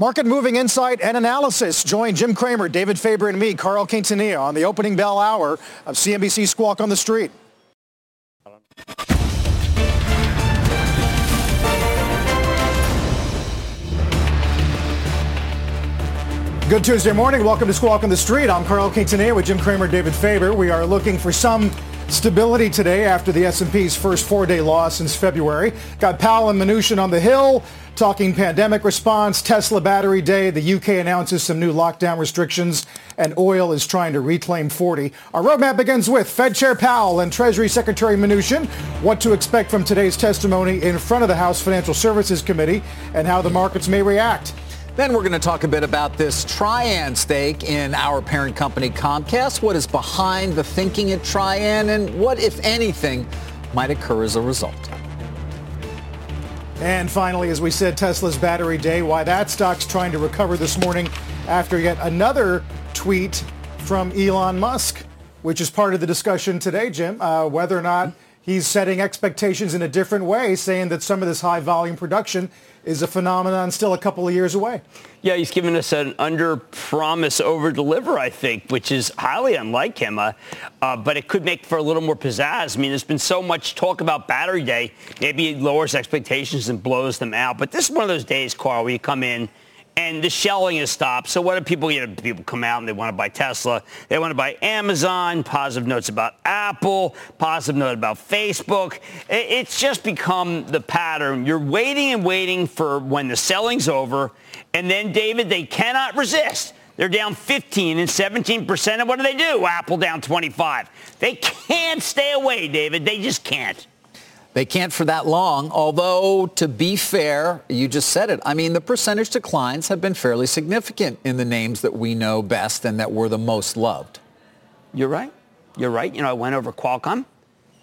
Market moving insight and analysis. Join Jim Cramer, David Faber, and me, Carl Quintanilla, on the opening bell hour of CNBC Squawk on the Street. Good Tuesday morning. Welcome to Squawk on the Street. I'm Carl Quintanilla with Jim Cramer, David Faber. We are looking for some stability today after the S&P's first four-day loss since February. Got Powell and Mnuchin on the Hill talking pandemic response, Tesla battery day. The UK announces some new lockdown restrictions, and oil is trying to reclaim 40. Our roadmap begins with Fed Chair Powell and Treasury Secretary Mnuchin. What to expect from today's testimony in front of the House Financial Services Committee and how the markets may react. Then we're going to talk a bit about this Trian stake in our parent company Comcast, what is behind the thinking at Trian, and what, if anything, might occur as a result. And finally, as we said, Tesla's battery day, why that? Stock's trying to recover this morning after yet another tweet from Elon Musk, which is part of the discussion today, Jim, uh, whether or not he's setting expectations in a different way, saying that some of this high volume production is a phenomenon still a couple of years away. Yeah, he's given us an under promise, over deliver, I think, which is highly unlike him. Uh, uh, but it could make for a little more pizzazz. I mean, there's been so much talk about Battery Day. Maybe it lowers expectations and blows them out. But this is one of those days, Carl, where you come in and the shelling has stopped. So what do people, you know, people come out and they want to buy Tesla. They want to buy Amazon, positive notes about Apple, positive note about Facebook. It's just become the pattern. You're waiting and waiting for when the selling's over. And then, David, they cannot resist. They're down 15 and 17%. And what do they do? Apple down 25. They can't stay away, David. They just can't. They can't for that long, although to be fair, you just said it. I mean, the percentage declines have been fairly significant in the names that we know best and that were the most loved. You're right. You're right. You know, I went over Qualcomm,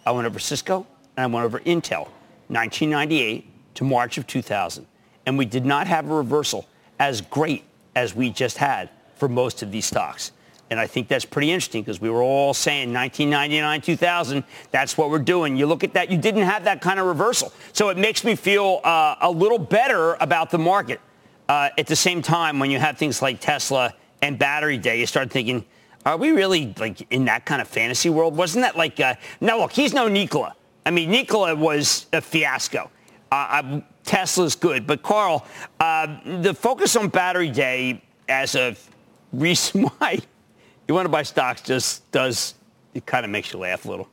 I went over Cisco, and I went over Intel, 1998 to March of 2000. And we did not have a reversal as great as we just had for most of these stocks. And I think that's pretty interesting because we were all saying 1999, 2000, that's what we're doing. You look at that, you didn't have that kind of reversal. So it makes me feel uh, a little better about the market. Uh, at the same time, when you have things like Tesla and Battery Day, you start thinking, are we really like in that kind of fantasy world? Wasn't that like, uh, now look, he's no Nikola. I mean, Nikola was a fiasco. Uh, Tesla's good. But Carl, uh, the focus on Battery Day as a reason why you want to buy stocks just does, it kind of makes you laugh a little.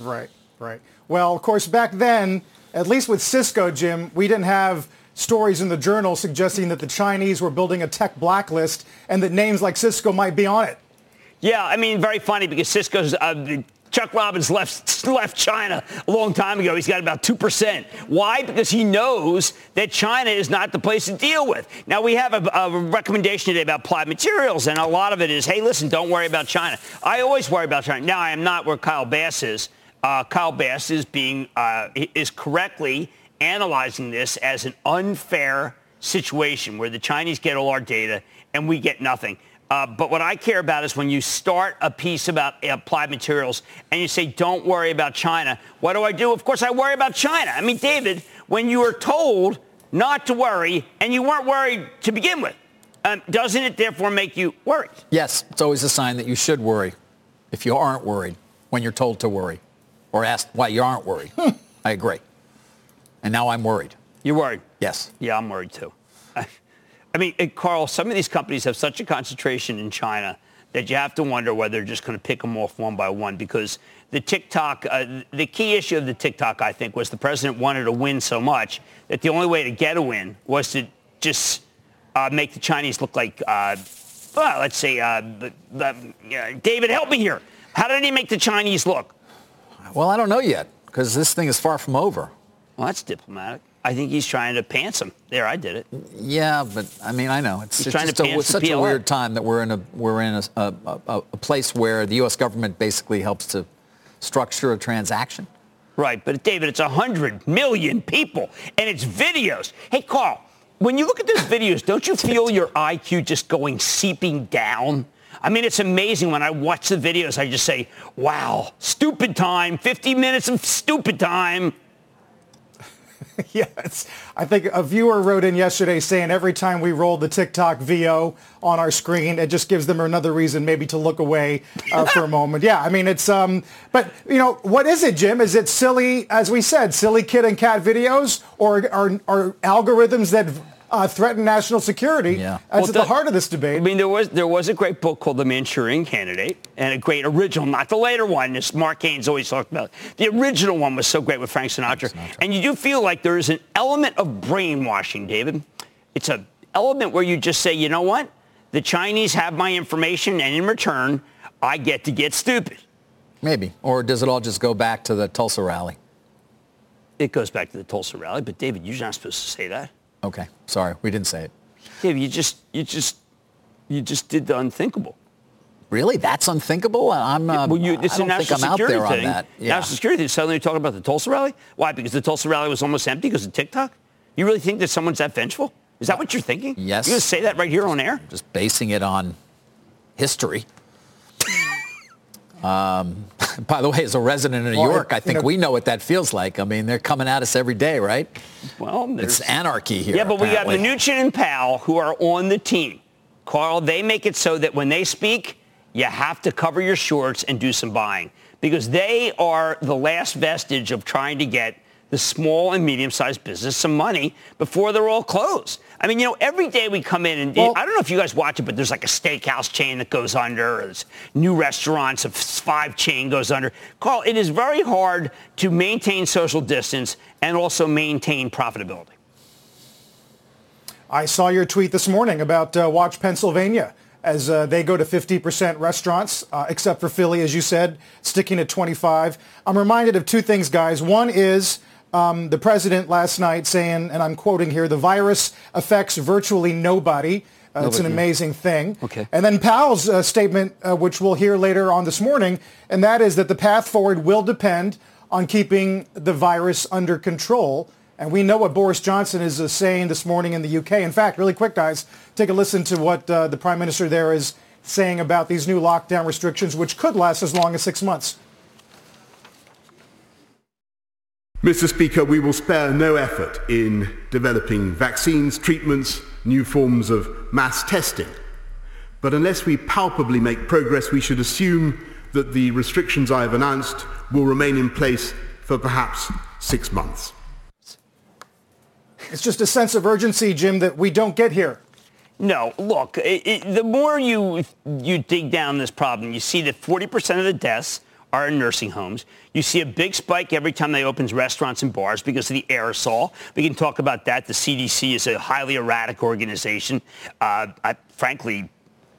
Right, right. Well, of course, back then, at least with Cisco, Jim, we didn't have stories in the journal suggesting that the Chinese were building a tech blacklist and that names like Cisco might be on it. Yeah, I mean, very funny because Cisco's uh, Chuck Robbins left left China a long time ago. He's got about 2%. Why? Because he knows that China is not the place to deal with. Now, we have a, a, recommendation today about applied materials, and a lot of it is, hey, listen, don't worry about China. I always worry about China. Now, I am not where Kyle Bass is. Uh, Kyle Bass is being uh, is correctly analyzing this as an unfair situation where the Chinese get all our data and we get nothing. Uh, but what I care about is when you start a piece about applied materials and you say, don't worry about China. What do I do? Of course, I worry about China. I mean, David, when you were told not to worry and you weren't worried to begin with, um, doesn't it therefore make you worried? Yes, it's always a sign that you should worry if you aren't worried when you're told to worry or asked why you aren't worried. I agree. And now I'm worried. You're worried? Yes. Yeah, I'm worried too. I mean, Carl, some of these companies have such a concentration in China that you have to wonder whether they're just going to pick them off one by one because the TikTok, uh, the key issue of the TikTok, I think, was the president wanted to win so much that the only way to get a win was to just uh, make the Chinese look like, uh, well, let's say, uh, the, the, David, help me here. How did he make the Chinese look? Well, I don't know yet because this thing is far from over. Well, that's diplomatic. I think he's trying to pants him. There, I did it. Yeah, but I mean, I know it's, it's trying just a, such a weird time that we're in a we're in a, a, a, a place where the U.S. government basically helps to structure a transaction. Right, but David, it's 100 million people, and it's videos. Hey, Carl, when you look at those videos, don't you feel your IQ just going seeping down? I mean, it's amazing when I watch the videos. I just say, wow, stupid time, 50 minutes of stupid time. Yes. I think a viewer wrote in yesterday saying every time we roll the TikTok VO on our screen, it just gives them another reason maybe to look away uh, for a moment. Yeah, I mean, it's, um, but, you know, what is it, Jim? Is it silly, as we said, silly kid and cat videos or are, are algorithms that uh, threaten national security? Yeah. That's Well, at the the- heart of this debate. I mean, there was there was a great book called The Manchurian Candidate, and a great original, not the later one. This Mark Haines always talked about. The original one was so great with Frank Sinatra, and you do feel like there is an element of brainwashing, David. It's an element where you just say, you know what, the Chinese have my information, and in return, I get to get stupid. Maybe, or does it all just go back to the Tulsa rally? It goes back to the Tulsa rally, but David, you're not supposed to say that. Okay, sorry, we didn't say it. David, you just you just you just did the unthinkable. Really, that's unthinkable. I'm. Uh, Well, you, it's I a don't national think I'm out security there thing. on that. Yeah. National security thing. Suddenly you're talking about the Tulsa rally? Why? Because the Tulsa rally was almost empty because of TikTok? You really think that someone's that vengeful? Is that what you're thinking? Yes. You're going to say that right here on air? just basing it on history. Um, by the way, as a resident of New Well, York, I think you know- we know what that feels like. I mean, they're coming at us every day, right? Well. It's anarchy here. Yeah, but we have apparently. Mnuchin and Powell who are on the team. Carl, they make it so that when they speak, you have to cover your shorts and do some buying because they are the last vestige of trying to get the small and medium-sized business some money before they're all closed. I mean, you know, every day we come in and Well- I don't know if you guys watch it, but there's like a steakhouse chain that goes under, or there's new restaurants, a five chain goes under. Carl, it is very hard to maintain social distance and also maintain profitability. I saw your tweet this morning about uh, Watch Pennsylvania as uh, they go to 50% restaurants, uh, except for Philly, as you said, sticking at 25. I'm reminded of two things, guys. One is um, the president last night saying, and I'm quoting here, the virus affects virtually nobody. Uh, it's an amazing thing. Okay. And then Powell's uh, statement, uh, which we'll hear later on this morning, and that is that the path forward will depend on keeping the virus under control. And we know what Boris Johnson is uh, saying this morning in the UK. In fact, really quick, guys, take a listen to what uh, the Prime Minister there is saying about these new lockdown restrictions, which could last as long as six months. Mr. Speaker, we will spare no effort in developing vaccines, treatments, new forms of mass testing. But unless we palpably make progress, we should assume that the restrictions I have announced will remain in place for perhaps six months. It's just a sense of urgency, Jim, that we don't get here. No, look, it, it, the more you you dig down this problem, you see that 40% of the deaths are in nursing homes. You see a big spike every time they open restaurants and bars because of the aerosol. We can talk about that. The CDC is a highly erratic organization. Uh, I, frankly,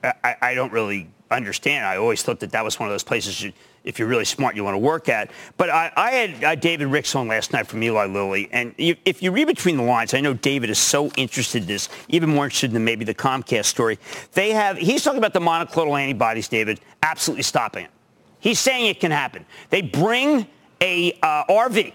I, I don't really understand. I always thought that that was one of those places you, if you're really smart, you want to work at. But I, I had uh, David Ricks on last night from Eli Lilly, and you, if you read between the lines, I know David is so interested in this, even more interested than maybe the Comcast story. They have, he's talking about the monoclonal antibodies, David, absolutely stopping it. He's saying it can happen. They bring a uh, RV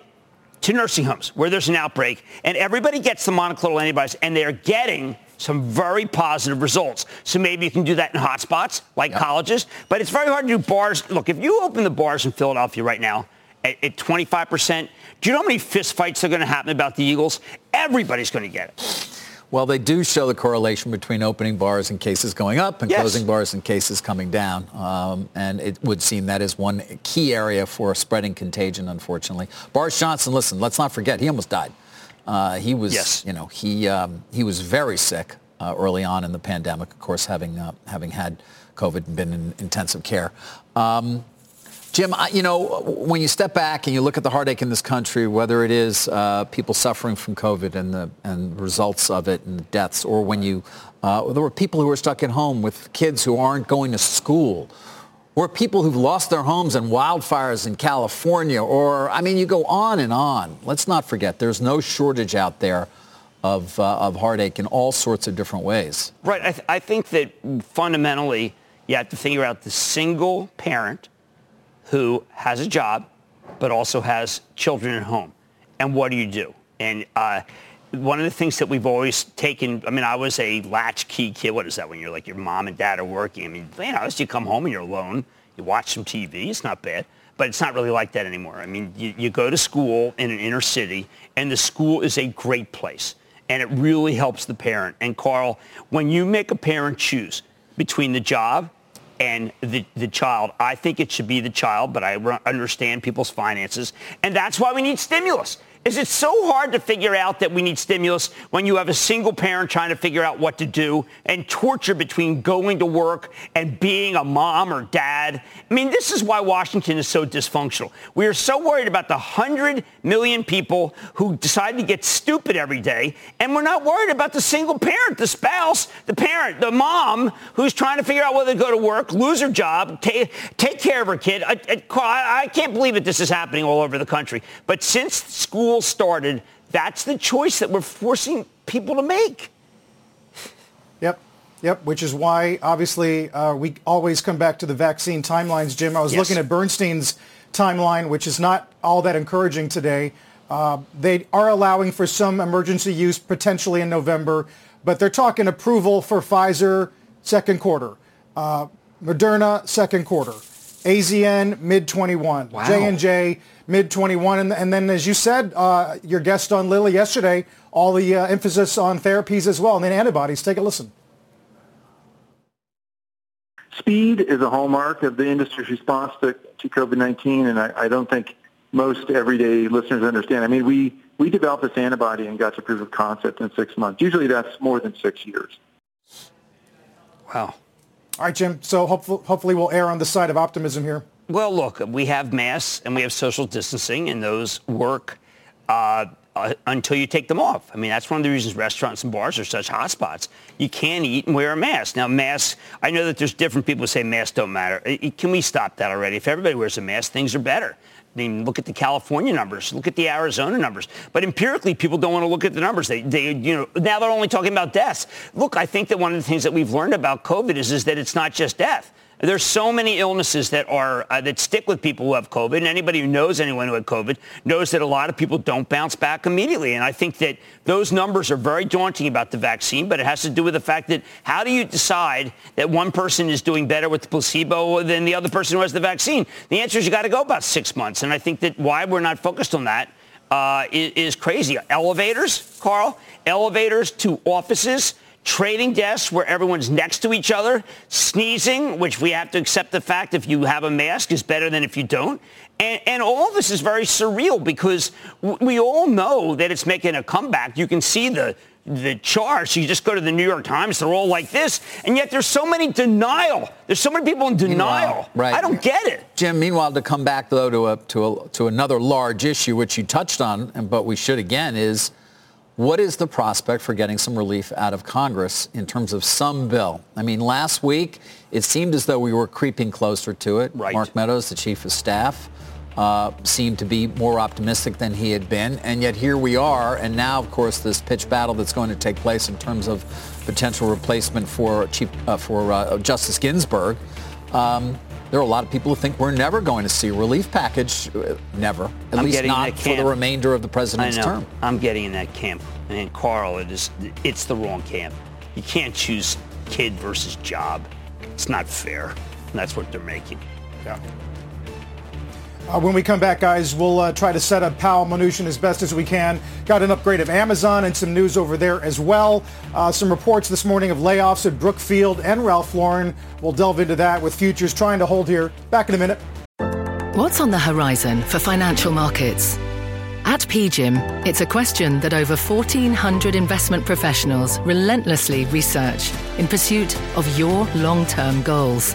to nursing homes where there's an outbreak, and everybody gets the monoclonal antibodies, and they're getting some very positive results. So maybe you can do that in hotspots like colleges, but it's very hard to do bars. Look, if you open the bars in Philadelphia right now at, at 25%, do you know how many fistfights are going to happen about the Eagles? Everybody's going to get it. Well, they do show the correlation between opening bars and cases going up and Yes. closing bars and cases coming down. Um, and it would seem that is one key area for spreading contagion, unfortunately. Boris Johnson, listen, let's not forget, he almost died. Uh, he was, Yes. you know, he, um, he was very sick uh, early on in the pandemic, of course, having, uh, having had COVID and been in intensive care. Um, Jim, you know, when you step back and you look at the heartache in this country, whether it is uh, people suffering from COVID and the and results of it and the deaths, or when you, uh, there were people who were stuck at home with kids who aren't going to school, or people who've lost their homes in wildfires in California, or, I mean, you go on and on. Let's not forget, there's no shortage out there of, uh, of heartache in all sorts of different ways. Right. I, th- I think that fundamentally, you have to figure out the single parent who has a job, but also has children at home. And what do you do? And uh, one of the things that we've always taken, I mean, I was a latchkey kid. What is that when you're like your mom and dad are working? I mean, you know, you come home and you're alone, you watch some TV, it's not bad. But it's not really like that anymore. I mean, you, you go to school in an inner city, and the school is a great place. And it really helps the parent. And Carl, when you make a parent choose between the job and the, the child. I think it should be the child, but I understand people's finances. And that's why we need stimulus. Is it so hard to figure out that we need stimulus when you have a single parent trying to figure out what to do and torture between going to work and being a mom or dad? I mean, this is why Washington is so dysfunctional. We are so worried about the 100 million people who decide to get stupid every day, and we're not worried about the single parent, the spouse, the parent, the mom who's trying to figure out whether to go to work, lose her job, take, take care of her kid. I, I, I can't believe that this is happening all over the country. But since school school started, that's the choice that we're forcing people to make. Yep. Yep, which is why obviously uh, we always come back to the vaccine timelines, Jim. I was yes. looking at Bernstein's timeline, which is not all that encouraging today. Uh, they are allowing for some emergency use potentially in November, but they're talking approval for Pfizer second quarter, uh, Moderna second quarter, AZN mid 21, wow. J and J mid 21. And, and then, as you said, uh, your guest on Lilly yesterday, all the uh, emphasis on therapies as well, and then antibodies. Take a listen. Speed is a hallmark of the industry's response to, to COVID-19, and I, I don't think most everyday listeners understand. I mean, we, we developed this antibody and got to proof of concept in six months. Usually that's more than six years. Wow. All right, Jim. So hopefully, hopefully we'll err on the side of optimism here. Well, look, we have masks and we have social distancing, and those work uh, uh, until you take them off. I mean, that's one of the reasons restaurants and bars are such hotspots. You can't eat and wear a mask. Now, masks, I know that there's different people who say masks don't matter. Can we stop that already? If everybody wears a mask, things are better. I mean, look at the California numbers. Look at the Arizona numbers. But empirically, people don't want to look at the numbers. They, they, you know, now they're only talking about deaths. Look, I think that one of the things that we've learned about COVID is, is that it's not just death. There's so many illnesses that are uh, that stick with people who have COVID, and anybody who knows anyone who had COVID knows that a lot of people don't bounce back immediately. And I think that those numbers are very daunting about the vaccine, but it has to do with the fact that how do you decide that one person is doing better with the placebo than the other person who has the vaccine? The answer is you got to go about six months, and I think that why we're not focused on that uh, is, is crazy. Elevators, Carl, elevators to offices trading desks where everyone's next to each other, sneezing, which we have to accept the fact if you have a mask is better than if you don't. And, and all this is very surreal because we all know that it's making a comeback. You can see the the charts. You just go to the New York Times, they're all like this. And yet there's so many denial. There's so many people in denial. right. I don't get it. Jim, meanwhile, to come back, though, to, a, to, a, to another large issue, which you touched on, but we should again, is what is the prospect for getting some relief out of Congress in terms of some bill? I mean, last week, it seemed as though we were creeping closer to it. Right. Mark Meadows, the chief of staff, uh, seemed to be more optimistic than he had been. And yet here we are. And now, of course, this pitch battle that's going to take place in terms of potential replacement for, chief, uh, for uh, Justice Ginsburg. Um, there are a lot of people who think we're never going to see a relief package. Uh, never. At I'm least not for the remainder of the president's term. I'm getting in that camp. And Carl, it is, it's the wrong camp. You can't choose kid versus job. It's not fair. And that's what they're making. Yeah. Uh, when we come back, guys, we'll uh, try to set up Powell Mnuchin as best as we can. Got an upgrade of Amazon and some news over there as well. Uh, some reports this morning of layoffs at Brookfield and Ralph Lauren. We'll delve into that with futures trying to hold here. Back in a minute. What's on the horizon for financial markets? At PGIM, it's a question that over 1,400 investment professionals relentlessly research in pursuit of your long-term goals.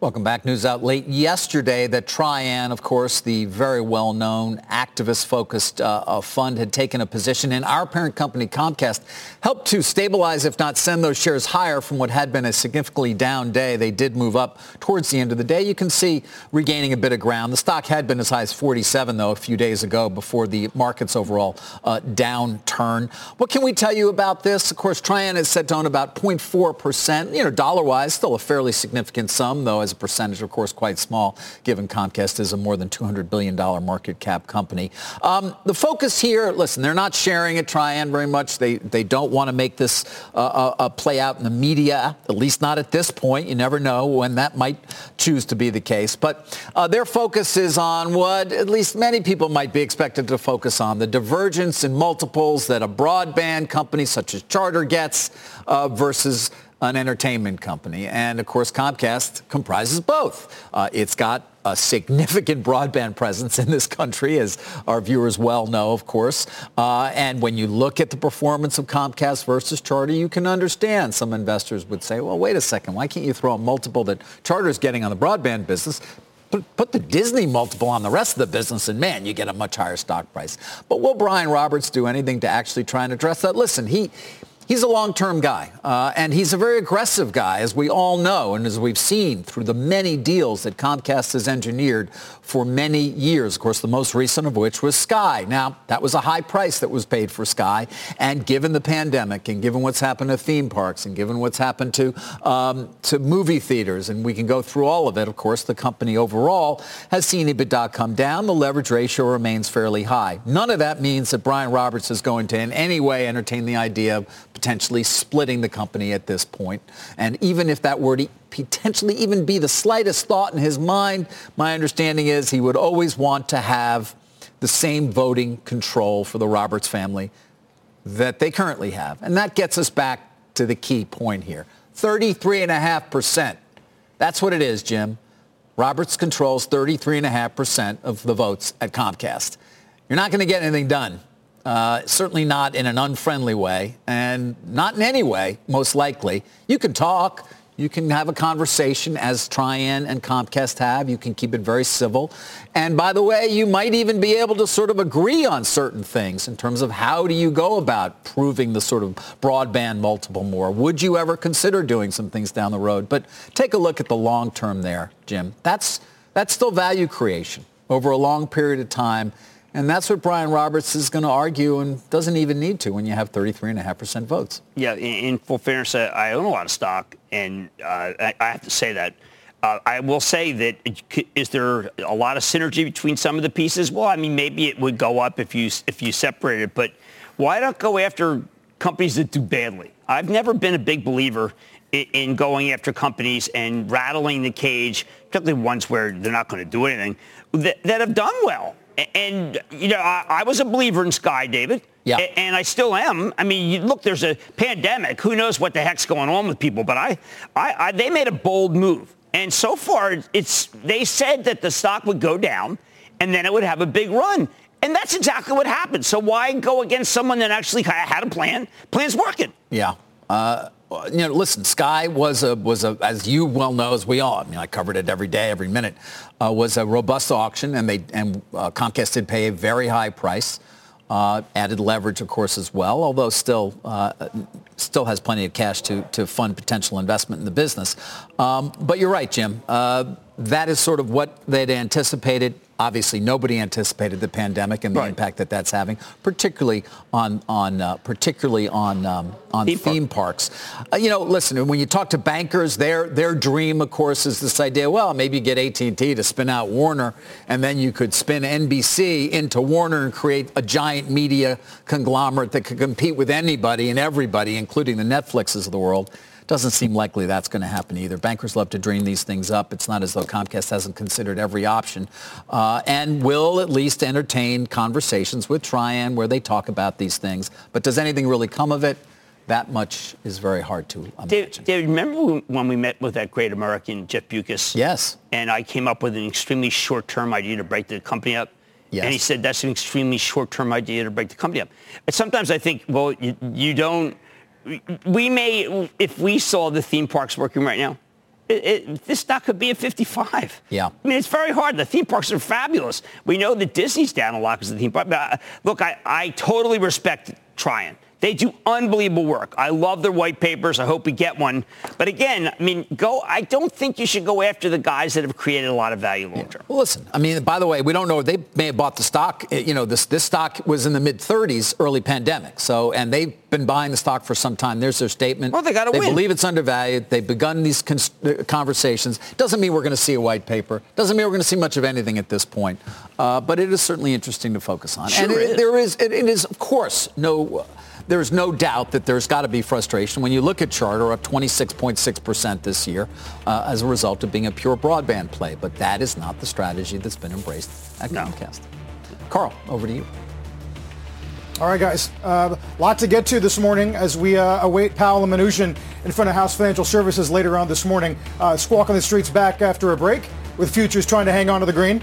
Welcome back. News out late yesterday that Trian, of course, the very well-known activist-focused uh, uh, fund, had taken a position in our parent company, Comcast, helped to stabilize, if not send those shares higher from what had been a significantly down day. They did move up towards the end of the day. You can see regaining a bit of ground. The stock had been as high as 47, though, a few days ago before the market's overall uh, downturn. What can we tell you about this? Of course, Trian is set down about 0.4%. You know, dollar-wise, still a fairly significant sum, though, as a percentage, of course, quite small, given Comcast is a more than $200 billion market cap company. Um, the focus here, listen, they're not sharing it, Trian, very much. They, they don't want to make this uh, uh, uh, play out in the media, at least not at this point. You never know when that might choose to be the case. But uh, their focus is on what at least many people might be expected to focus on, the divergence in multiples that a broadband company such as Charter gets uh, versus an entertainment company. And of course, Comcast comprises both. Uh, it's got a significant broadband presence in this country, as our viewers well know, of course. Uh, and when you look at the performance of Comcast versus Charter, you can understand some investors would say, well, wait a second, why can't you throw a multiple that Charter is getting on the broadband business? Put, put the Disney multiple on the rest of the business, and man, you get a much higher stock price. But will Brian Roberts do anything to actually try and address that? Listen, he he's a long-term guy, uh, and he's a very aggressive guy, as we all know, and as we've seen through the many deals that Comcast has engineered for many years. Of course, the most recent of which was Sky. Now, that was a high price that was paid for Sky, and given the pandemic, and given what's happened to theme parks, and given what's happened to um, to movie theaters, and we can go through all of it. Of course, the company overall has seen EBITDA come down. The leverage ratio remains fairly high. None of that means that Brian Roberts is going to in any way entertain the idea of potentially splitting the company at this point. And even if that were to potentially even be the slightest thought in his mind, my understanding is he would always want to have the same voting control for the Roberts family that they currently have. And that gets us back to the key point here. 33.5%. That's what it is, Jim. Roberts controls 33.5% of the votes at Comcast. You're not going to get anything done uh, certainly not in an unfriendly way, and not in any way, most likely. You can talk. You can have a conversation as Trian and Comcast have. You can keep it very civil. And by the way, you might even be able to sort of agree on certain things in terms of how do you go about proving the sort of broadband multiple more. Would you ever consider doing some things down the road? But take a look at the long term there, Jim. That's, that's still value creation over a long period of time. And that's what Brian Roberts is going to argue and doesn't even need to when you have 33.5% votes. Yeah, in, full fairness, I own a lot of stock, and uh, I, have to say that. Uh, I will say that is there a lot of synergy between some of the pieces? Well, I mean, maybe it would go up if you if you separate it, but why not go after companies that do badly? I've never been a big believer in, in going after companies and rattling the cage, particularly ones where they're not going to do anything, that, that have done well. And, you know, I, I was a believer in Sky, David. Yeah. And I still am. I mean, you, look, there's a pandemic. Who knows what the heck's going on with people? But I, I, I, they made a bold move. And so far, it's they said that the stock would go down and then it would have a big run. And that's exactly what happened. So why go against someone that actually had a plan? Plan's working. Yeah. Uh, you know, listen, Sky was a, was a, as you well know, as we all, I mean, I covered it every day, every minute, uh, was a robust auction, and they and uh, Comcast did pay a very high price. Uh, added leverage, of course, as well, although still uh, still has plenty of cash to, to fund potential investment in the business. Um, but you're right, Jim. Uh, that is sort of what they'd anticipated. Obviously, nobody anticipated the pandemic and the right. impact that that's having, particularly on on uh, particularly on um, on theme, theme park. parks. Uh, you know, listen, when you talk to bankers, their their dream, of course, is this idea. Well, maybe you get AT&T to spin out Warner, and then you could spin NBC into Warner and create a giant media conglomerate that could compete with anybody and everybody, including the Netflixes of the world. Doesn't seem likely that's going to happen either. Bankers love to dream these things up. It's not as though Comcast hasn't considered every option uh, and will at least entertain conversations with Trian where they talk about these things. But does anything really come of it? That much is very hard to imagine. David, David remember when we met with that great American, Jeff Bewkes? Yes. And I came up with an extremely short-term idea to break the company up. Yes. And he said that's an extremely short-term idea to break the company up. And sometimes I think, well, you, you don't – we may, if we saw the theme parks working right now, it, it, this stock could be at 55. Yeah. I mean, it's very hard. The theme parks are fabulous. We know that Disney's down a lot because of the theme park. Uh, look, I, I totally respect Trian. They do unbelievable work. I love their white papers. I hope we get one. But again, I mean, go. I don't think you should go after the guys that have created a lot of value long term. Well, listen. I mean, by the way, we don't know. They may have bought the stock. Eh, you know, this this stock was in the mid 30s early pandemic. So, and they've been buying the stock for some time. There's their statement. Well, they got to win. They believe it's undervalued. They've begun these cons- uh, conversations. Doesn't mean we're going to see a white paper. Doesn't mean we're going to see much of anything at this point. Uh, but it is certainly interesting to focus on. Sure and it, is. there is. It, it is, of course, no. There's no doubt that there's got to be frustration when you look at Charter up 26.6% this year uh, as a result of being a pure broadband play. But that is not the strategy that's been embraced at No. Comcast. Carl, over to you. All right, guys. A uh, lot to get to this morning as we uh, await Powell and Mnuchin in front of House Financial Services later on this morning. Uh, Squawk on the Streets back after a break with futures trying to hang on to the green.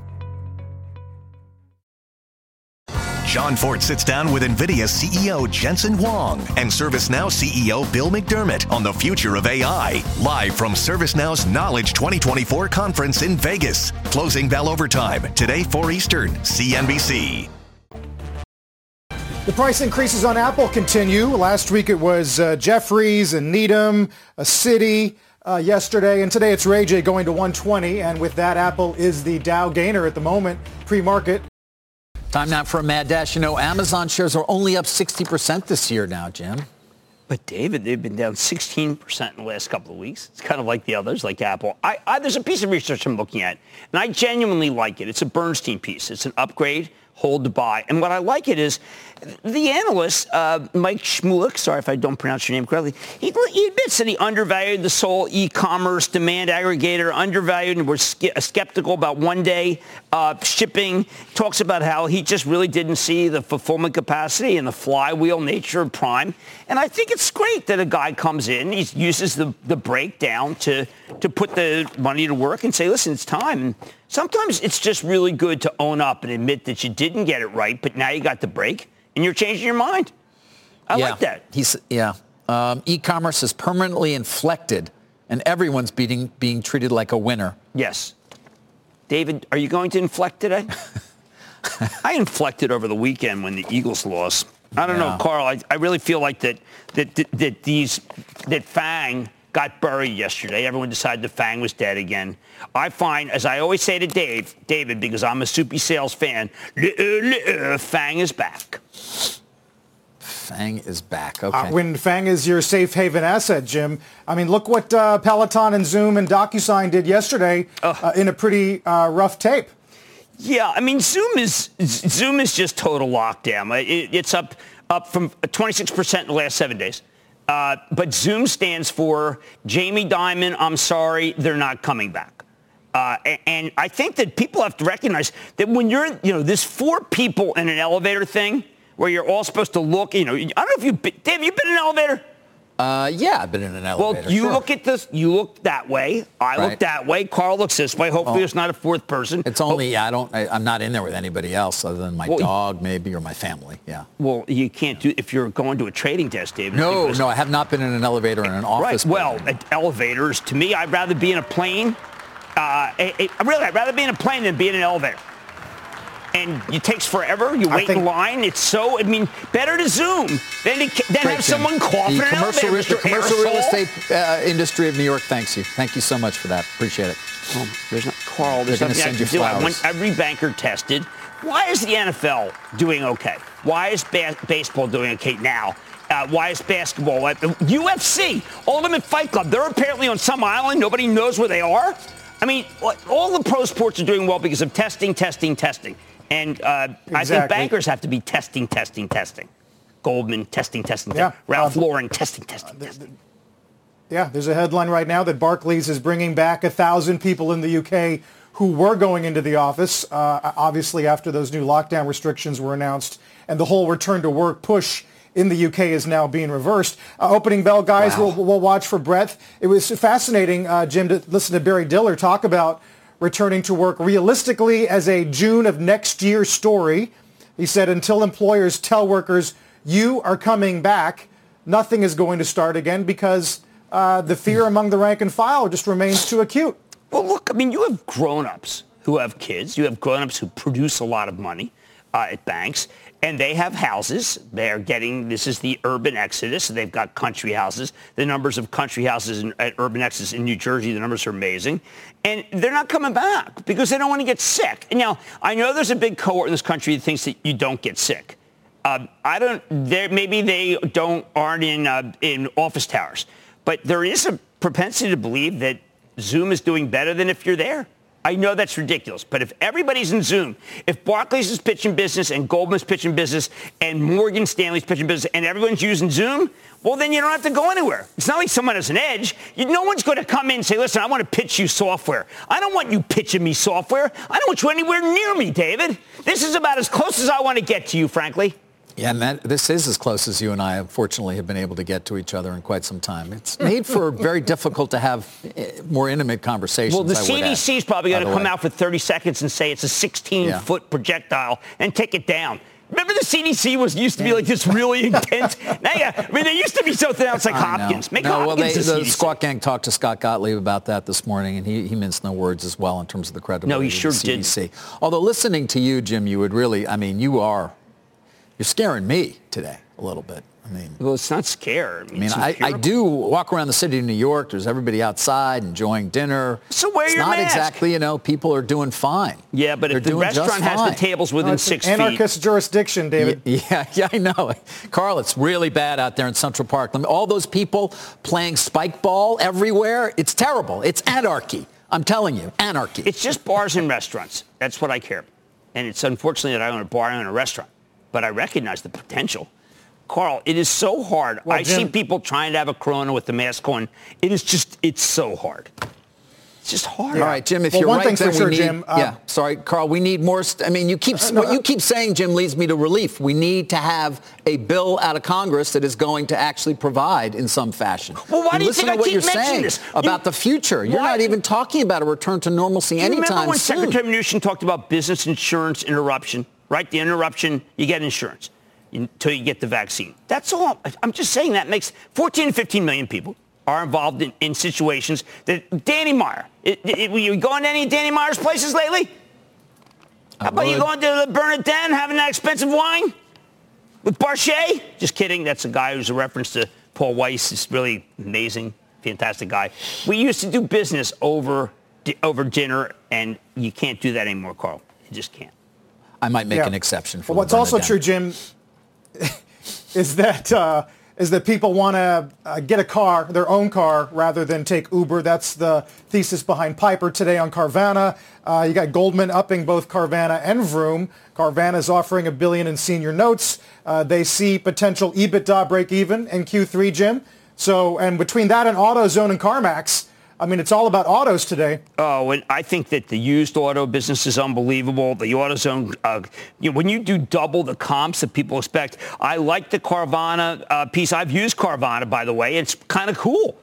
Jon Fortt sits down with NVIDIA CEO Jensen Huang and ServiceNow CEO Bill McDermott on the future of AI. Live from ServiceNow's Knowledge 2024 conference in Vegas. Closing bell overtime today, 4 Eastern, CNBC. The price increases on Apple continue. Last week it was uh, Jefferies and Needham, a Citi uh, yesterday, and today it's Ray J going to 120. And with that, Apple is the Dow gainer at the moment, pre-market. Time now for a mad dash. You know, Amazon shares are only up 60% this year now, Jim. But David, they've been down 16% in the last couple of weeks. It's kind of like the others, like Apple. I, I, there's a piece of research I'm looking at, and I genuinely like it. It's a Bernstein piece. It's an upgrade, hold to buy. And what I like it is the analyst, uh, Mike Shmulik, sorry if I don't pronounce your name correctly, he, he admits that he undervalued the sole e-commerce demand aggregator, undervalued and was ske- skeptical about one-day uh, shipping, talks about how he just really didn't see the fulfillment capacity and the flywheel nature of Prime. And I think it's great that a guy comes in, he uses the, the breakdown to, to put the money to work and say, listen, it's time. And sometimes it's just really good to own up and admit that you didn't get it right, but now you got the break and you're changing your mind. I yeah. like that. He's, yeah. Um, e-commerce is permanently inflected, and everyone's being, being treated like a winner. Yes. David, are you going to inflect today? I inflected over the weekend when the Eagles lost. I don't Yeah. know, Carl. I, I really feel like that, that, that, that these, that Fang got buried yesterday. Everyone decided the Fang was dead again. I find, as I always say to Dave, David, because I'm a soupy sales fan, "Li-uh, li-uh, Fang is back. Fang is back. Okay. Uh, when Fang is your safe haven asset, Jim. I mean, look what uh, Peloton and Zoom and DocuSign did yesterday uh, in a pretty uh, rough tape. Yeah, I mean, Zoom is Zoom is just total lockdown. It, it's up up from 26% in the last seven days. Uh, but Zoom stands for Jamie Dimon. I'm sorry, they're not coming back. Uh, a- and I think that people have to recognize that when you're, you know, there's four people in an elevator thing where you're all supposed to look, you know, I don't know if you've been, Dave, you been in an elevator? Uh, yeah, I've been in an elevator. Well, you sure. look at this, you look that way. I look that way. Carl looks this way. Hopefully Oh. there's not a fourth person. It's only, I don't, I, I'm not in there with anybody else other than my Well, dog maybe or my family. Yeah. Well, you can't do if you're going to a trading desk, David. No, because- no, I have not been in an elevator in an office. Right. Well, at elevators, to me, I'd rather be in a plane. Uh, it, it- really, I'd rather be in a plane than be in an elevator. And it takes forever. You I wait in line. It's so. I mean, better to Zoom than to, than have someone cough in the an commercial, elevator. re- the Mr. commercial real estate uh, industry of New York thanks you. Thank you so much for that. Appreciate it. Oh, there's not Carl. There's They're gonna I send can you do. I want flowers. every banker tested. Why is the NFL doing okay? Why is ba- baseball doing okay now? Uh, why is basketball? Uh, UFC, Ultimate Fight Club. They're apparently on some island. Nobody knows where they are. I mean, all the pro sports are doing well because of testing, testing, testing. And uh, I think bankers have to be testing, testing, testing. Goldman testing, testing, yeah. testing. Ralph um, Lauren testing, testing, uh, testing. Yeah, there's a headline right now that Barclays is bringing back a thousand people in the UK who were going into the office, uh, obviously after those new lockdown restrictions were announced, and the whole return to work push in the UK is now being reversed. Uh, opening bell, guys, wow. we'll, we'll, watch for breadth. It was fascinating, uh, Jim, to listen to Barry Diller talk about returning to work realistically as a June of next year story. He said, until employers tell workers, you are coming back, nothing is going to start again because uh, the fear among the rank and file just remains too acute. Well, look, I mean, you have grown-ups who have kids. You have grown-ups who produce a lot of money uh, at banks and they have houses. They're getting, this is the urban exodus. They've got country houses. The numbers of country houses at urban exodus in New Jersey, the numbers are amazing. And they're not coming back because they don't want to get sick. And now, I know there's a big cohort in this country that thinks that you don't get sick. Uh, I don't, maybe they don't, aren't in, uh, in office towers. But there is a propensity to believe that Zoom is doing better than if you're there. I know that's ridiculous, but if everybody's in Zoom, if Barclays is pitching business and Goldman's pitching business and Morgan Stanley's pitching business and everyone's using Zoom, well, then you don't have to go anywhere. It's not like someone has an edge. You, no one's going to come in and say, listen, I want to pitch you software. I don't want you pitching me software. I don't want you anywhere near me, David. This is about as close as I want to get to you, frankly. Yeah, and that, this is as close as you and I, unfortunately, have been able to get to each other in quite some time. It's made for very difficult to have eh, more intimate conversations. Well, the CDC is probably going to come way. out for 30 seconds and say it's a 16-foot yeah. projectile and take it down. Remember the CDC was used to be like this really intense. now, yeah, I mean, they used to be so thin. It's like Hopkins. Make no, Hopkins well, they, the, the Squawk Gang talked to Scott Gottlieb about that this morning, and he, he minced no words as well in terms of the credibility no, he sure of the CDC. Did. Although listening to you, Jim, you would really, I mean, you are you're scaring me today a little bit. I mean, well, it's not scare. I mean, I, I, do walk around the city of New York. There's everybody outside enjoying dinner. So wear it's your not mask. exactly, you know, people are doing fine. Yeah, but They're if the restaurant has fine. the tables within no, six an anarchist jurisdiction, David. Yeah, yeah, yeah, I know. Carl, it's really bad out there in Central Park. All those people playing spike ball everywhere. It's terrible. It's anarchy. I'm telling you, anarchy. It's just bars and restaurants. That's what I care. And it's unfortunately that I own a bar and a restaurant but I recognize the potential. Carl, it is so hard. Well, I Jim, see people trying to have a corona with the mask on. It is just, it's so hard. It's just hard. All right, Jim, if well, you're right, then we sure, need, Jim, um, yeah, sorry, Carl, we need more, st- I mean, you keep, uh, no, what you keep saying, Jim, leads me to relief. We need to have a bill out of Congress that is going to actually provide in some fashion. Well, why you do you think to what I you're keep saying this? about you, the future. You're why? not even talking about a return to normalcy you anytime remember when soon. Secretary Mnuchin talked about business insurance interruption, right? The interruption, you get insurance until you get the vaccine. That's all. I'm just saying that makes 14 to 15 million people are involved in, in situations that Danny Meyer. It, it, you going to any Danny Meyer's places lately? How about you going to the Bernardin having that expensive wine with Brad Karp? Just kidding. That's a guy who's a reference to Paul Weiss. He's really amazing, fantastic guy. We used to do business over over dinner, and you can't do that anymore, Carl. You just can't. I might make yeah. an exception for. Well, what's also true, Jim, is that uh, is that people want to uh, get a car, their own car, rather than take Uber. That's the thesis behind Piper today on Carvana. Uh, you got Goldman upping both Carvana and Vroom. Carvana is offering a billion in senior notes. Uh, they see potential EBITDA break even in Q3, Jim. So, and between that and AutoZone and CarMax, I mean, it's all about autos today. Oh, and I think that the used auto business is unbelievable. The AutoZone, uh, you know, when you do double the comps that people expect, I like the Carvana uh, piece. I've used Carvana, by the way. It's kind of cool.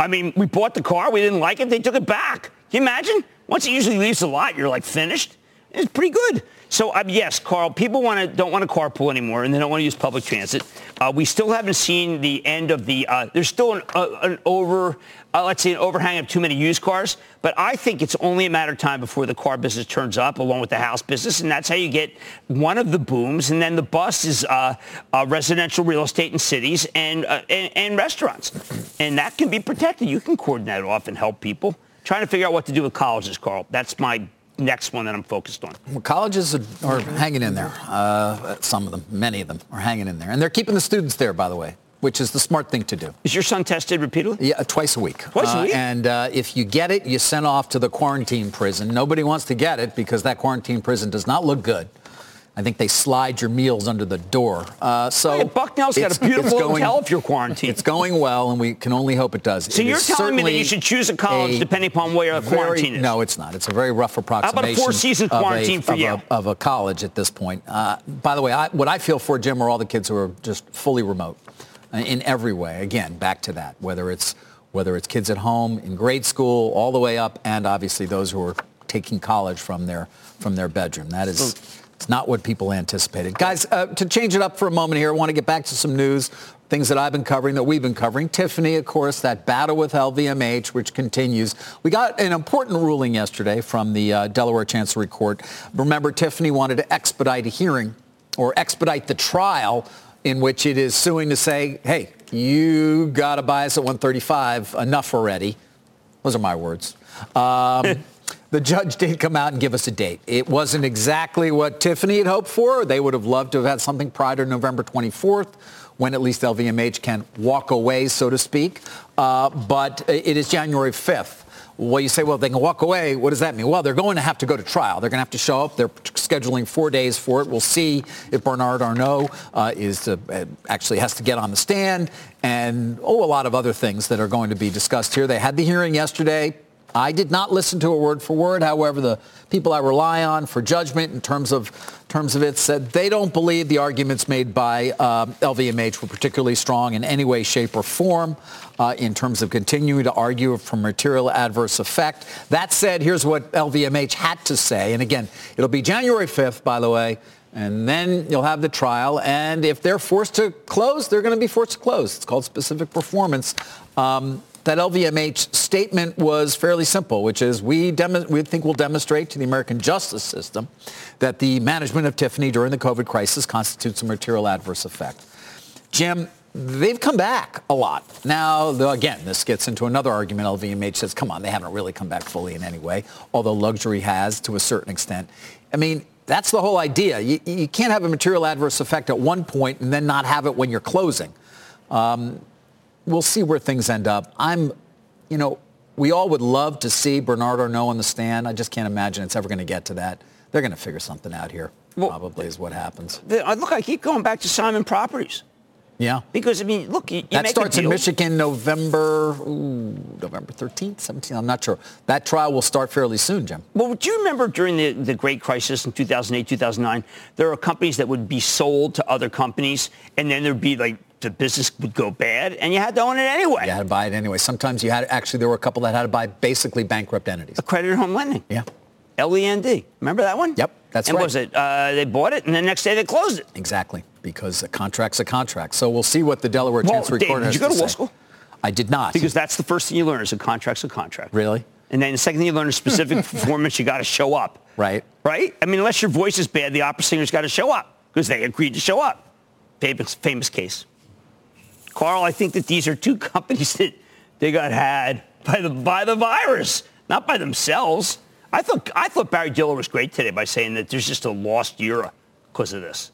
I mean, we bought the car. We didn't like it. They took it back. Can you imagine? Once it usually leaves the lot, you're like finished. It's pretty good. So um, yes, Carl, people want to don't want to carpool anymore, and they don't want to use public transit. Uh, we still haven't seen the end of the. Uh, there's still an, uh, an over, uh, let's say, an overhang of too many used cars. But I think it's only a matter of time before the car business turns up, along with the house business, and that's how you get one of the booms. And then the bus is uh, uh, residential real estate in cities and, and and restaurants, and that can be protected. You can cordon that off and help people. Trying to figure out what to do with colleges, Carl. That's my next one that I'm focused on. Well, colleges are, are hanging in there. Uh, some of them, many of them are hanging in there. And they're keeping the students there, by the way, which is the smart thing to do. Is your son tested repeatedly? Yeah, twice a week. Twice a uh, week? Uh, and uh, if you get it, you send off to the quarantine prison. Nobody wants to get it because that quarantine prison does not look good. I think they slide your meals under the door. Uh, so Hey, Bucknell's got a beautiful going- hotel if you're quarantined. It's going well, and we can only hope it does. So It you're telling me that you should choose a college a depending upon where your very- quarantine is? No, it's not. It's a very rough approximation. How about a four-season of a- quarantine for of a- of a college at this point. Uh, by the way, I, what I feel for Jim are all the kids who are just fully remote uh, in every way. Again, back to that, whether it's whether it's kids at home, in grade school, all the way up, and obviously those who are taking college from their from their bedroom. That is. It's not what people anticipated. Guys, uh, to change it up for a moment here, I want to get back to some news, things that I've been covering, that we've been covering. Tiffany, of course, that battle with LVMH, which continues. We got an important ruling yesterday from the uh, Delaware Chancery Court. Remember, Tiffany wanted to expedite a hearing or expedite the trial in which it is suing to say, hey, you got to buy us at 135, enough already. Those are my words. Um, the judge did come out and give us a date. It wasn't exactly what Tiffany had hoped for. They would have loved to have had something prior to November 24th when at least LVMH can walk away, so to speak. Uh, but it is January 5th. Well, you say, well, they can walk away. What does that mean? Well, they're going to have to go to trial. They're going to have to show up. They're scheduling four days for it. We'll see if Bernard Arnault uh, is uh, actually has to get on the stand and, oh, a lot of other things that are going to be discussed here. They had the hearing yesterday. I did not listen to it word for word. However, the people I rely on for judgment in terms of terms of it said they don't believe the arguments made by um, LVMH were particularly strong in any way, shape, or form uh, in terms of continuing to argue for material adverse effect. That said, here's what LVMH had to say. And again, it'll be January 5th, by the way. And then you'll have the trial. And if they're forced to close, they're going to be forced to close. It's called specific performance. Um, that LVMH statement was fairly simple, which is we, demo- we think we'll demonstrate to the American justice system that the management of Tiffany during the COVID crisis constitutes a material adverse effect. Jim, they've come back a lot. Now, again, this gets into another argument. LVMH says, come on, they haven't really come back fully in any way, although luxury has to a certain extent. I mean, that's the whole idea. You, you can't have a material adverse effect at one point and then not have it when you're closing. Um, we'll see where things end up. I'm, you know, we all would love to see Bernard Arnault on the stand. I just can't imagine it's ever going to get to that. They're going to figure something out here. probably is what happens. The- look, I keep going back to Simon Properties. Yeah. Because, I mean, look, you, you that starts in. Michigan November, ooh, November 13th, 17th. I'm not sure. That trial will start fairly soon, Jim. Well, do you remember during the, the great crisis in 2008, 2009, there were companies that would be sold to other companies, and then there'd be like the business would go bad, and you had to own it anyway. You had to buy it anyway. Sometimes you had, actually, there were a couple that had to buy basically bankrupt entities. Accredited home lending. Yeah. LEND. Remember that one? Yep, that's and right. was it? Uh, they bought it, and the next day they closed it. Exactly, because a contract's a contract. So we'll see what the Delaware Well, Chancery Dave, Court did you go to say. law school? I did not. Because that's the first thing you learn is a contract's a contract. Really? And then the second thing you learn is specific performance. You got to show up. Right. Right? I mean, unless your voice is bad, the opera singer's got to show up because they agreed to show up. Famous, famous case. Carl, I think that these are two companies that they got had by the by the virus, not by themselves. I thought I thought Barry Diller was great today by saying that there's just a lost era because of this.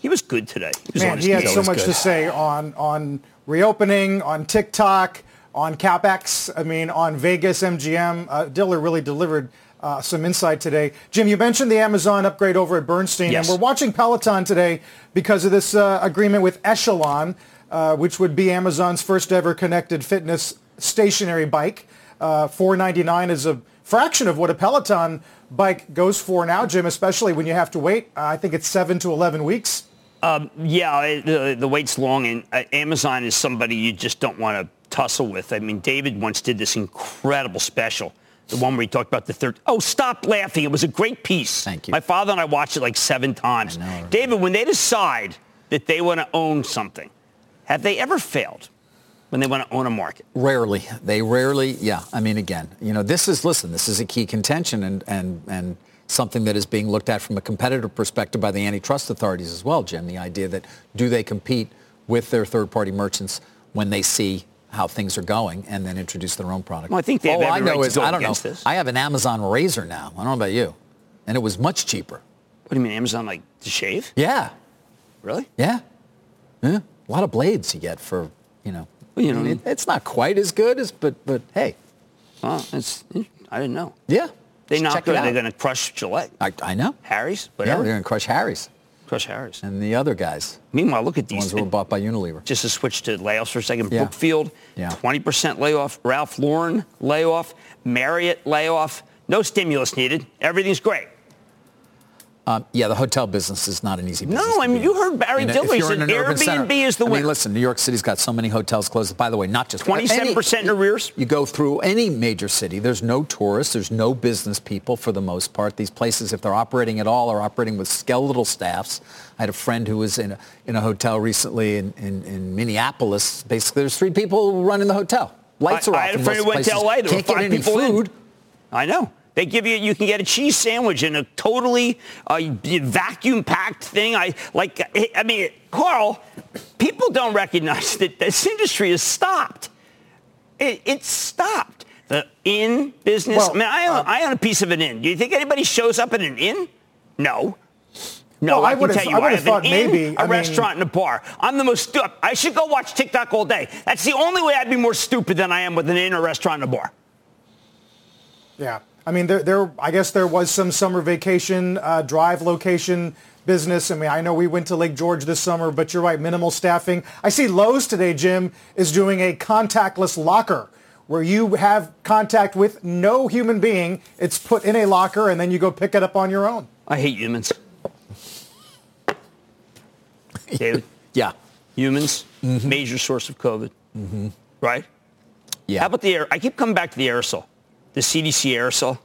He was good today. He was Man, he had so much to say on on reopening, on TikTok, on CapEx. I mean, on Vegas MGM. Uh, Diller really delivered uh, some insight today. Jim, you mentioned the Amazon upgrade over at Bernstein, Yes. and we're watching Peloton today because of this uh, agreement with Echelon, uh, which would be Amazon's first ever connected fitness stationary bike. Uh, 499 is a fraction of what a Peloton bike goes for now, Jim, especially when you have to wait. Uh, I think it's seven to 11 weeks. Yeah, it- the, the wait's long, and uh, Amazon is somebody you just don't want to tussle with. I mean, David once did this incredible special, the one where he talked about the third. Oh, stop laughing! It was a great piece. Thank you. My father and I watched it like seven times. David, when they decide that they want to own something, have they ever failed when they want to own a market? Rarely. They rarely, yeah. I mean, again, you know, this is, listen, this is a key contention and, and, and something that is being looked at from a competitive perspective by the antitrust authorities as well, Jim. The idea that do they compete with their third-party merchants when they see how things are going and then introduce their own product. Well, I think they have All I know right is, I don't know, this. I have an Amazon razor now. I don't know about you. And it was much cheaper. What do you mean, Amazon like to shave? Yeah. Really? Yeah. Yeah. A lot of blades you get for, you know. Well, you I mean, know- it- it's not quite as good as, but, but hey. Well, it's, I didn't know. Yeah. They Just not it good. out. They're going to crush Gillette, I, I know. Harry's, Yeah, they're going to crush Harry's crush Harry's. and the other guys, Meanwhile, look at the these. ones who were bought by Unilever. just to switch to layoffs for a second. Yeah. Brookfield, Yeah. 20% layoff. Ralph Lauren layoff. Marriott layoff. No stimulus needed. Everything's great. Um, yeah, the hotel business is not an easy business. No, I mean, you heard Barry Diller. He said in urban center- Airbnb is the I mean, winner. listen, New York City's got so many hotels closed. By the way, not just 27% in arrears. You go through any major city, there's no tourists, there's no business people for the most part. These places, if they're operating at all, are operating with skeletal staffs. I had a friend who was in a, in a hotel recently in, in, in Minneapolis. Basically, there's three people running the hotel. Lights I- are off. I had a friend who went to. LA. There were Can't get five any people in. food. I know. They give you, you can get a cheese sandwich in a totally uh, vacuum packed thing. I like, I mean, Carl, people don't recognize that this industry has stopped. It, it's stopped. The inn business. Well, I mean, I own, uh, I own a piece of an inn. Do you think anybody shows up at an inn? No. No, Well, I I, can tell you, I I, thought an inn, maybe, a I mean- restaurant, and a bar. I'm the most stupid. I should go watch TikTok all day. That's the only way I'd be more stupid than I am with an inn, a restaurant, and a bar. Yeah. I mean, there, there. I guess there was some summer vacation uh, drive location business. I mean, I know we went to Lake George this summer, but you're right, minimal staffing. I see Lowe's today, Jim, is doing a contactless locker where you have contact with no human being. It's put in a locker, and then you go pick it up on your own. I hate humans. David, Yeah. humans, major source of COVID, right? Yeah. How about the air? I keep coming back to the aerosol, the CDC aerosol.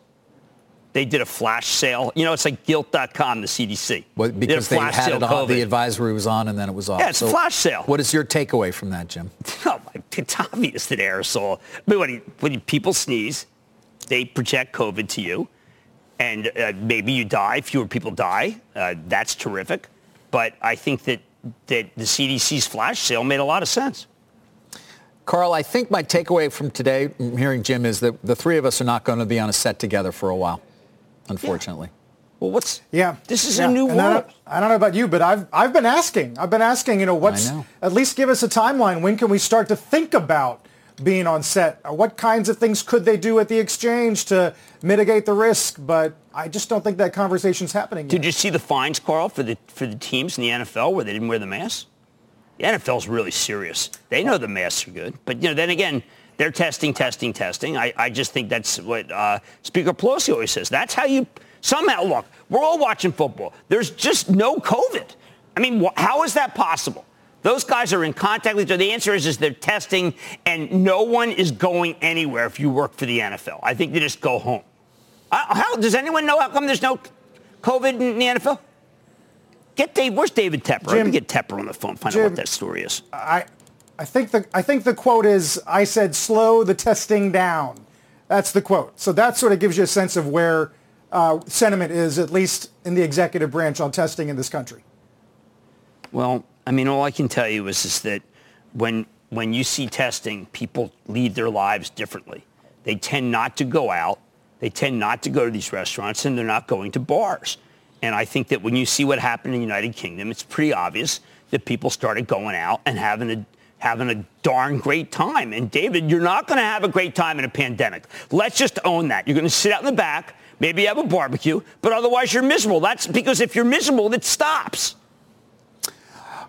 They did a flash sale. You know, it's like guilt.com, the CDC. Well, because they flash had it on, the advisory was on, and then it was off. Yeah, it's a flash sale. What is your takeaway from that, Jim? Oh, my- it's obvious that aerosol. But when, when people sneeze, they project COVID to you, and uh, maybe you die. Fewer people die. Uh, that's terrific. But I think that that the CDC's flash sale made a lot of sense. Carl, I think my takeaway from today, hearing Jim, is that the three of us are not going to be on a set together for a while, unfortunately. Well, what's Yeah, This is yeah. a new And I world. don't, I don't know about you, but I've I've been asking. I've been asking. You know, what's know. at least give us a timeline. When can we start to think about being on set? Uh, What kinds of things could they do at the exchange to mitigate the risk? But I just don't think that conversation's happening. Yet. Did you see the fines, Carl, for the for the teams in the NFL where they didn't wear the masks? The NFL's really serious. They know the masks are good, but you know, then again, they're testing, testing, testing. I, I just think that's what uh, Speaker Pelosi always says. That's how you somehow look. We're all watching football. There's just no COVID. I mean, wh- how is that possible? Those guys are in contact with each other. The answer is, is they're testing, and no one is going anywhere if you work for the NFL. I think they just go home. Uh, how does anyone know how come there's no COVID in the NFL? Get Dave. Where's David Tepper? Let Jim- me get Tepper on the phone. Find out what that story is. I I think the I think the quote is I said slow the testing down. That's the quote. So that sort of gives you a sense of where uh, sentiment is, at least in the executive branch on testing in this country. Well, I mean, all I can tell you is, is that when when you see testing, people lead their lives differently. They tend not to go out. They tend not to go to these restaurants, and they're not going to bars. And I think that when you see what happened in the United Kingdom, it's pretty obvious that people started going out and having a having a darn great time. And David, you're not going to have a great time in a pandemic. Let's just own that. You're going to sit out in the back, maybe have a barbecue, but otherwise you're miserable. That's because if you're miserable, it stops.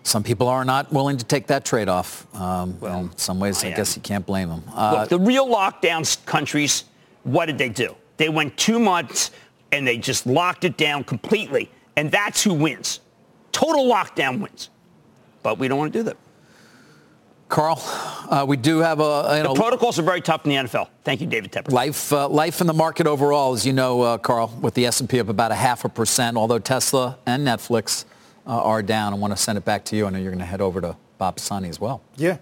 Some people are not willing to take that trade-off. Um, Well, in some ways, I I, guess you can't blame them. Uh, Look, the real lockdown countries, what did they do? They went two months and they just locked it down completely. And that's who wins. Total lockdown wins. But we don't want to do that. Carl, uh, we do have a you The protocols are very tough in the NFL. Thank you, David Tepper. life uh, life in the market overall, as you know, uh, Carl, with the S&P up about a half a percent. Although Tesla and Netflix uh, are down, I want to send it back to you. I know you're going to head over to Bob Pisani as well. Yeah.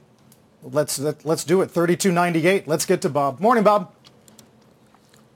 Let's let, let's do it. 3298. Let's get to Bob. Morning, Bob.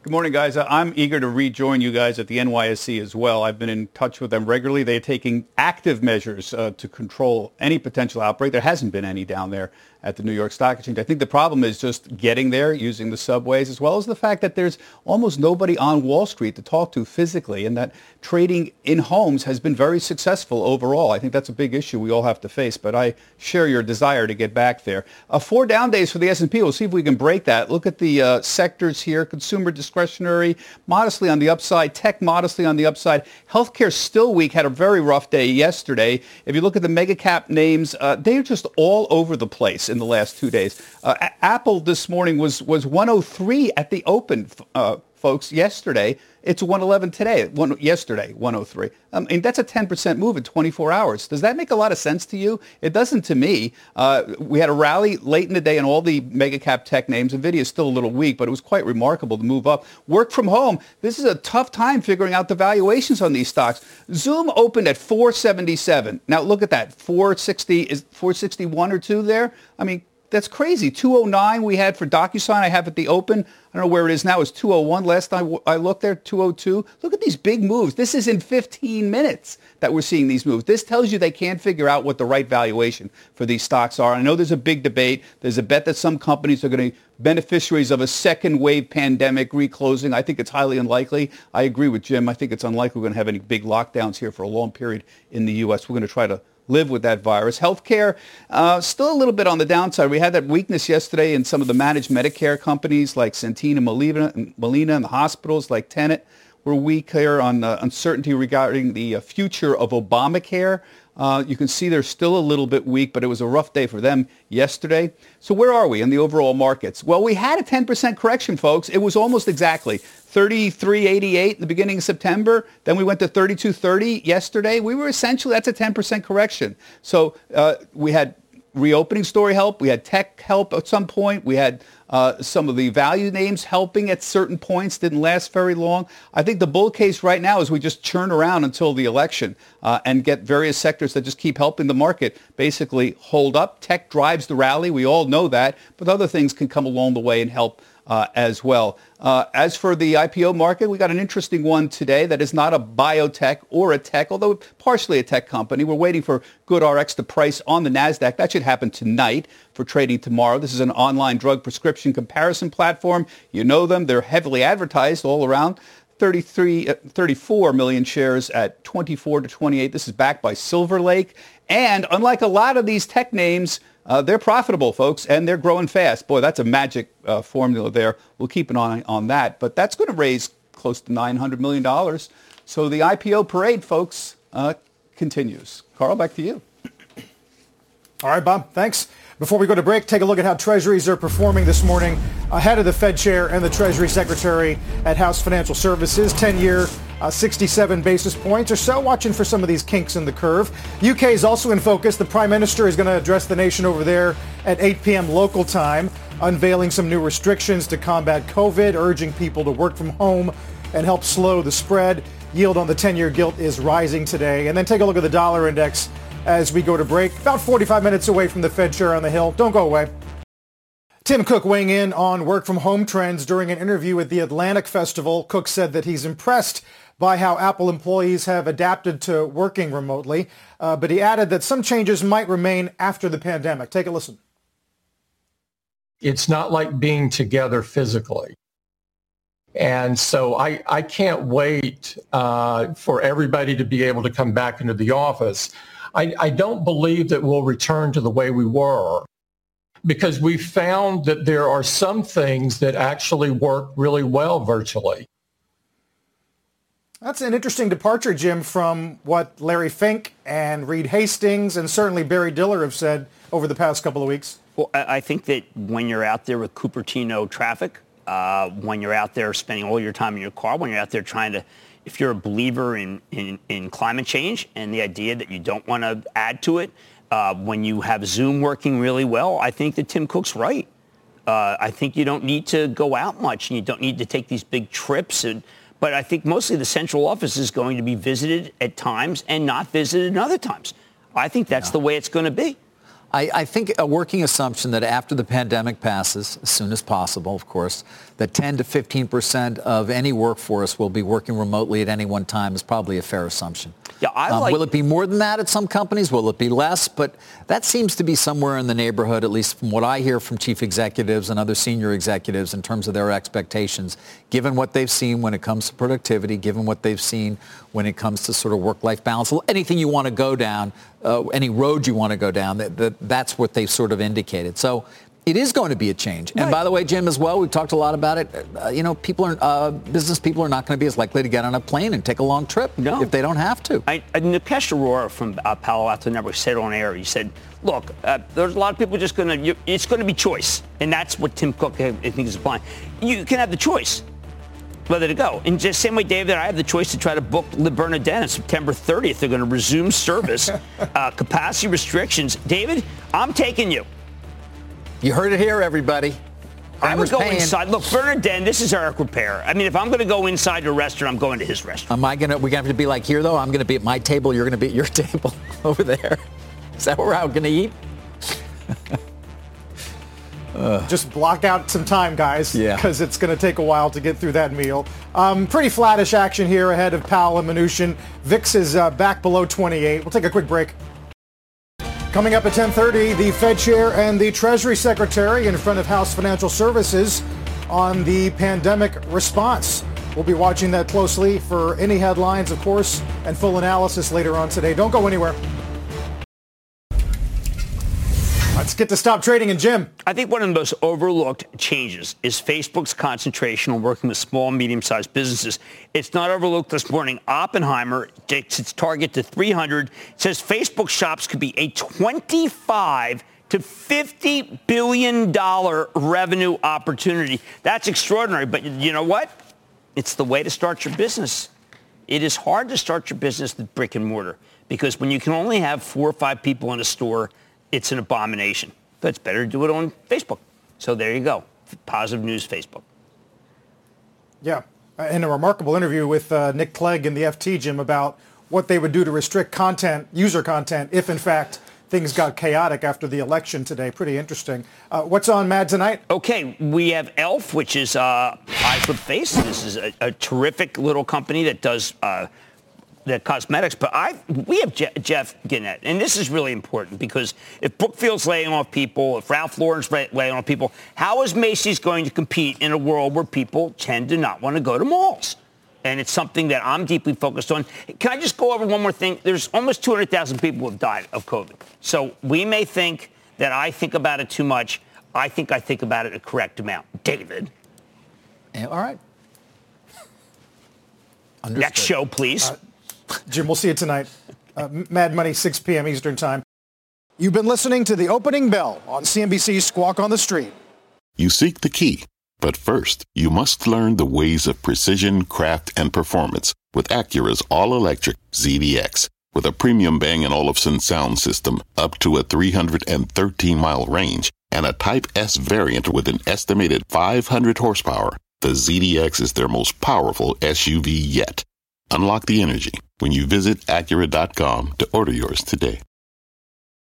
Good morning, guys. Uh, I'm eager to rejoin you guys at the NYSE as well. I've been in touch with them regularly. They're taking active measures uh, to control any potential outbreak. There hasn't been any down there. At the New York Stock Exchange. I think the problem is just getting there using the subways as well as the fact that there's almost nobody on Wall Street to talk to physically and that trading in homes has been very successful overall. I think that's a big issue we all have to face, but I share your desire to get back there. Uh, four down days for the S&P. We'll see if we can break that. Look at the uh, sectors here. Consumer discretionary, modestly on the upside. Tech, modestly on the upside. Healthcare still weak. Had a very rough day yesterday. If you look at the mega cap names, uh, they're just all over the place in the last two days. Uh, Apple this morning was, was 103 at the open, uh, folks, yesterday. It's 111 today. One, yesterday, 103. I mean, that's a 10% move in 24 hours. Does that make a lot of sense to you? It doesn't to me. Uh, we had a rally late in the day and all the mega cap tech names. NVIDIA is still a little weak, but it was quite remarkable to move up. Work from home. This is a tough time figuring out the valuations on these stocks. Zoom opened at 477. Now look at that. 460 is 461 or 2 there. I mean, that's crazy. 209 we had for DocuSign. I have at the open. I don't know where it is now. It's 201 last time I looked there, 202. Look at these big moves. This is in 15 minutes that we're seeing these moves. This tells you they can't figure out what the right valuation for these stocks are. I know there's a big debate. There's a bet that some companies are going to be beneficiaries of a second wave pandemic reclosing. I think it's highly unlikely. I agree with Jim. I think it's unlikely we're going to have any big lockdowns here for a long period in the U.S. We're going to try to live with that virus. Healthcare, uh, still a little bit on the downside. We had that weakness yesterday in some of the managed Medicare companies like Centene and Molina, Molina and the hospitals like Tenet were weak here on uh, uncertainty regarding the uh, future of Obamacare. Uh, you can see they're still a little bit weak, but it was a rough day for them yesterday. So where are we in the overall markets? Well, we had a 10% correction, folks. It was almost exactly 33.88 in the beginning of September. Then we went to 32.30 yesterday. We were essentially, that's a 10% correction. So uh, we had reopening story help. We had tech help at some point. We had uh, some of the value names helping at certain points. Didn't last very long. I think the bull case right now is we just churn around until the election uh, and get various sectors that just keep helping the market basically hold up. Tech drives the rally. We all know that. But other things can come along the way and help uh, as well. Uh, as for the IPO market, we got an interesting one today that is not a biotech or a tech, although partially a tech company. We're waiting for GoodRx to price on the NASDAQ. That should happen tonight for trading tomorrow. This is an online drug prescription comparison platform. You know them. They're heavily advertised all around. 33, uh, 34 million shares at 24 to 28. This is backed by Silver Lake. And unlike a lot of these tech names, uh, they're profitable, folks, and they're growing fast. Boy, that's a magic uh, formula there. We'll keep an eye on that. But that's going to raise close to $900 million. So the IPO parade, folks, uh, continues. Carl, back to you. All right, Bob, thanks. Before we go to break, take a look at how treasuries are performing this morning ahead of the Fed chair and the Treasury Secretary at House Financial Services. 10-year, uh, 67 basis points or so. Watching for some of these kinks in the curve. UK is also in focus. The Prime Minister is going to address the nation over there at 8 p.m. local time, unveiling some new restrictions to combat COVID, urging people to work from home and help slow the spread. Yield on the 10-year gilt is rising today. And then take a look at the dollar index as we go to break. About 45 minutes away from the Fed chair on the Hill. Don't go away. Tim Cook weighing in on work from home trends during an interview at the Atlantic Festival. Cook said that he's impressed by how Apple employees have adapted to working remotely, uh, but he added that some changes might remain after the pandemic. Take a listen. It's not like being together physically. And so I, I can't wait uh, for everybody to be able to come back into the office. I, I don't believe that we'll return to the way we were because we found that there are some things that actually work really well virtually. That's an interesting departure, Jim, from what Larry Fink and Reed Hastings and certainly Barry Diller have said over the past couple of weeks. Well, I think that when you're out there with Cupertino traffic, uh, when you're out there spending all your time in your car, when you're out there trying to if you're a believer in, in, in climate change and the idea that you don't want to add to it, uh, when you have Zoom working really well, I think that Tim Cook's right. Uh, I think you don't need to go out much and you don't need to take these big trips. And, but I think mostly the central office is going to be visited at times and not visited at other times. I think that's yeah. the way it's going to be. I, I, think a working assumption that after the pandemic passes, as soon as possible, of course, that 10 to 15 percent of any workforce will be working remotely at any one time is probably a fair assumption. Yeah, I um, like- will it be more than that at some companies? Will it be less? But that seems to be somewhere in the neighborhood, at least from what I hear from chief executives and other senior executives in terms of their expectations, given what they've seen when it comes to productivity, given what they've seen when it comes to sort of work-life balance, anything you want to go down, uh, any road you want to go down, that, that, that's what they've sort of indicated. So it is going to be a change. And by the way, Jim, as well, we've talked a lot about it. Uh, you know, people are uh, business people are not going to be as likely to get on a plane and take a long trip no. if they don't have to. I, uh, Nikesh Arora from uh, Palo Alto Network said on air. He said, "Look, uh, there's a lot of people just going to. It's going to be choice, and that's what Tim Cook I think is applying. You can have the choice." Whether to go. In the same way, Dave, that I have the choice to try to book Le Bernardin on September 30th. They're going to resume service. uh, capacity restrictions. David, I'm taking you. You heard it here, everybody. I would go paying. inside. Look, Bernardin, this is Eric Ripert. I mean, if I'm going to go inside a restaurant, I'm going to his restaurant. Am I going to, we're going to have to be like here, though? I'm going to be at my table. You're going to be at your table over there. Is that where we're going to eat? Just block out some time, guys, because yeah. it's going to take a while to get through that meal. Um, pretty flattish action here ahead of Powell and Mnuchin. VIX is uh, back below 28. We'll take a quick break. Coming up at 10:30, the Fed chair and the Treasury Secretary in front of House Financial Services on the pandemic response. We'll be watching that closely for any headlines, of course, and full analysis later on today. Don't go anywhere. Let's get to stop trading and Jim. I think one of the most overlooked changes is Facebook's concentration on working with small, medium-sized businesses. It's not overlooked this morning. Oppenheimer takes its target to 300. It says Facebook shops could be a 25 to $50 billion revenue opportunity. That's extraordinary. But you know what? It's the way to start your business. It is hard to start your business with brick and mortar because when you can only have four or five people in a store, it's an abomination. But it's better to do it on Facebook. So there you go. Positive news, Facebook. Yeah. In a remarkable interview with uh, Nick Clegg in the FT, Jim, about what they would do to restrict content, user content, if in fact things got chaotic after the election today. Pretty interesting. Uh, what's on Mad tonight? Okay, we have Elf, which is uh, Eyes Lips Face. This is a, a terrific little company that does uh, the cosmetics, but I we have Je- Jeff Gennette, and this is really important because if Brookfield's laying off people, if Ralph Lauren's laying off people, how is Macy's going to compete in a world where people tend to not want to go to malls? And it's something that I'm deeply focused on. Can I just go over one more thing? There's almost 200,000 people who have died of COVID. So we may think that I think about it too much. I think I think about it a correct amount. David. All right. Understood. Next show, please. Uh, Jim, we'll see you tonight. Uh, Mad Money, 6 p.m. Eastern Time. You've been listening to the opening bell on CNBC's Squawk on the Street. You seek the key, but first, you must learn the ways of precision, craft, and performance with Acura's all-electric ZDX. With a premium Bang & Olufsen sound system up to a 313-mile range and a Type S variant with an estimated 500 horsepower, the ZDX is their most powerful SUV yet. Unlock the energy when you visit Acura.com to order yours today.